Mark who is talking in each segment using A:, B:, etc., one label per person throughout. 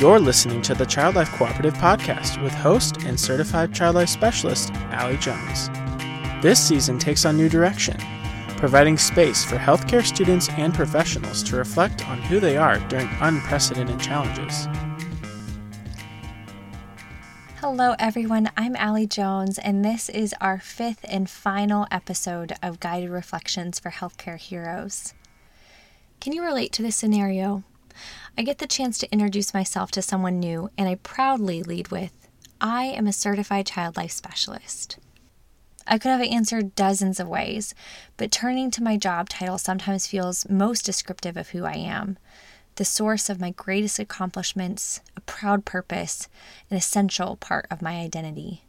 A: You're listening to the Child Life Cooperative Podcast with host and certified child life specialist, Allie Jones. This season takes on new direction, providing space for healthcare students and professionals to reflect on who they are during unprecedented challenges.
B: Hello, everyone. I'm Allie Jones, and this is our fifth and final episode of Guided Reflections for Healthcare Heroes. Can you relate to this scenario? I get the chance to introduce myself to someone new, and I proudly lead with I am a certified child life specialist. I could have answered dozens of ways, but turning to my job title sometimes feels most descriptive of who I am the source of my greatest accomplishments, a proud purpose, an essential part of my identity.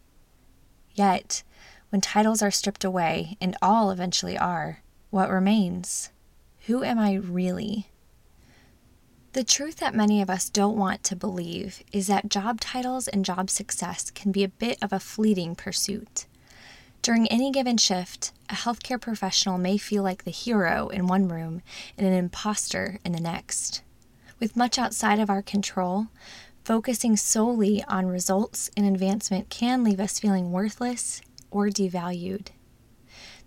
B: Yet, when titles are stripped away, and all eventually are, what remains? Who am I really? The truth that many of us don't want to believe is that job titles and job success can be a bit of a fleeting pursuit. During any given shift, a healthcare professional may feel like the hero in one room and an imposter in the next. With much outside of our control, focusing solely on results and advancement can leave us feeling worthless or devalued.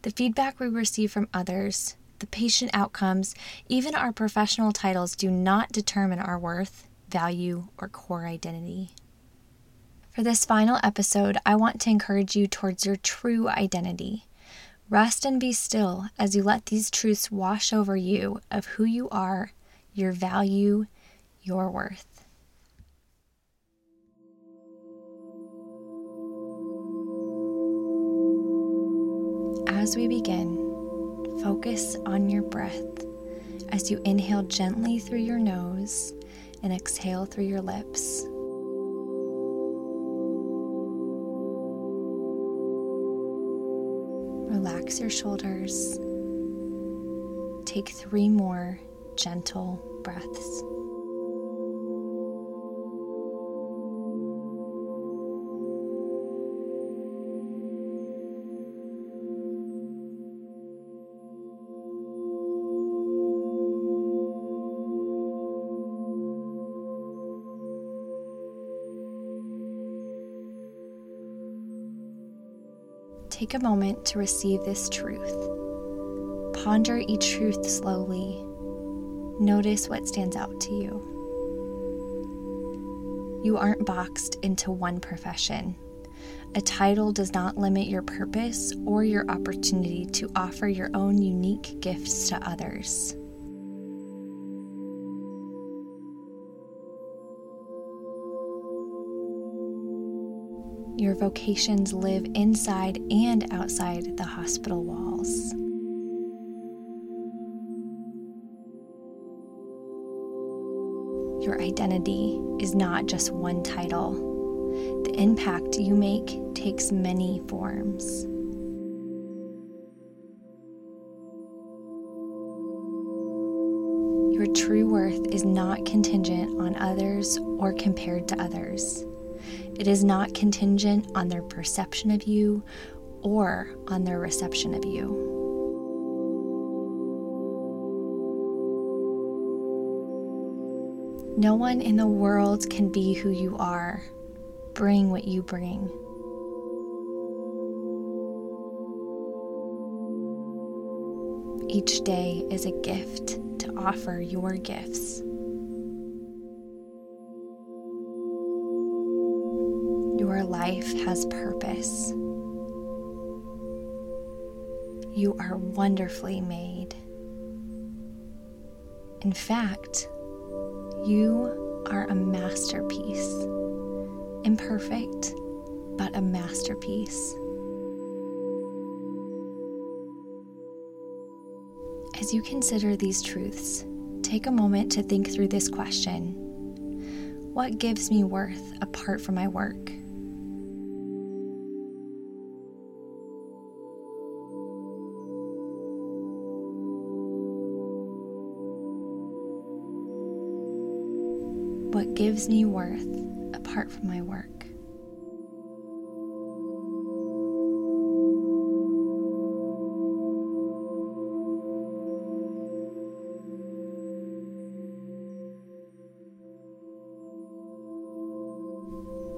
B: The feedback we receive from others, the patient outcomes, even our professional titles do not determine our worth, value, or core identity. For this final episode, I want to encourage you towards your true identity. Rest and be still as you let these truths wash over you of who you are, your value, your worth. As we begin, Focus on your breath as you inhale gently through your nose and exhale through your lips. Relax your shoulders. Take three more gentle breaths. Take a moment to receive this truth. Ponder each truth slowly. Notice what stands out to you. You aren't boxed into one profession. A title does not limit your purpose or your opportunity to offer your own unique gifts to others. Your vocations live inside and outside the hospital walls. Your identity is not just one title. The impact you make takes many forms. Your true worth is not contingent on others or compared to others. It is not contingent on their perception of you or on their reception of you. No one in the world can be who you are. Bring what you bring. Each day is a gift to offer your gifts. Life has purpose. You are wonderfully made. In fact, you are a masterpiece. Imperfect, but a masterpiece. As you consider these truths, take a moment to think through this question What gives me worth apart from my work? What gives me worth apart from my work.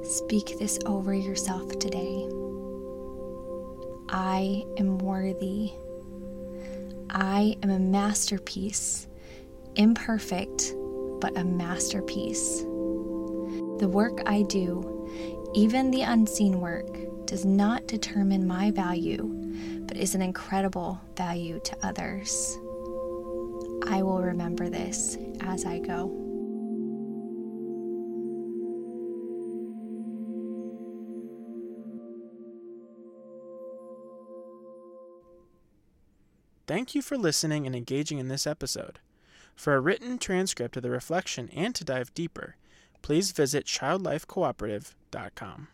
B: Speak this over yourself today. I am worthy. I am a masterpiece, imperfect, but a masterpiece. The work I do, even the unseen work, does not determine my value, but is an incredible value to others. I will remember this as I go.
A: Thank you for listening and engaging in this episode. For a written transcript of the reflection and to dive deeper, please visit childlifecooperative.com.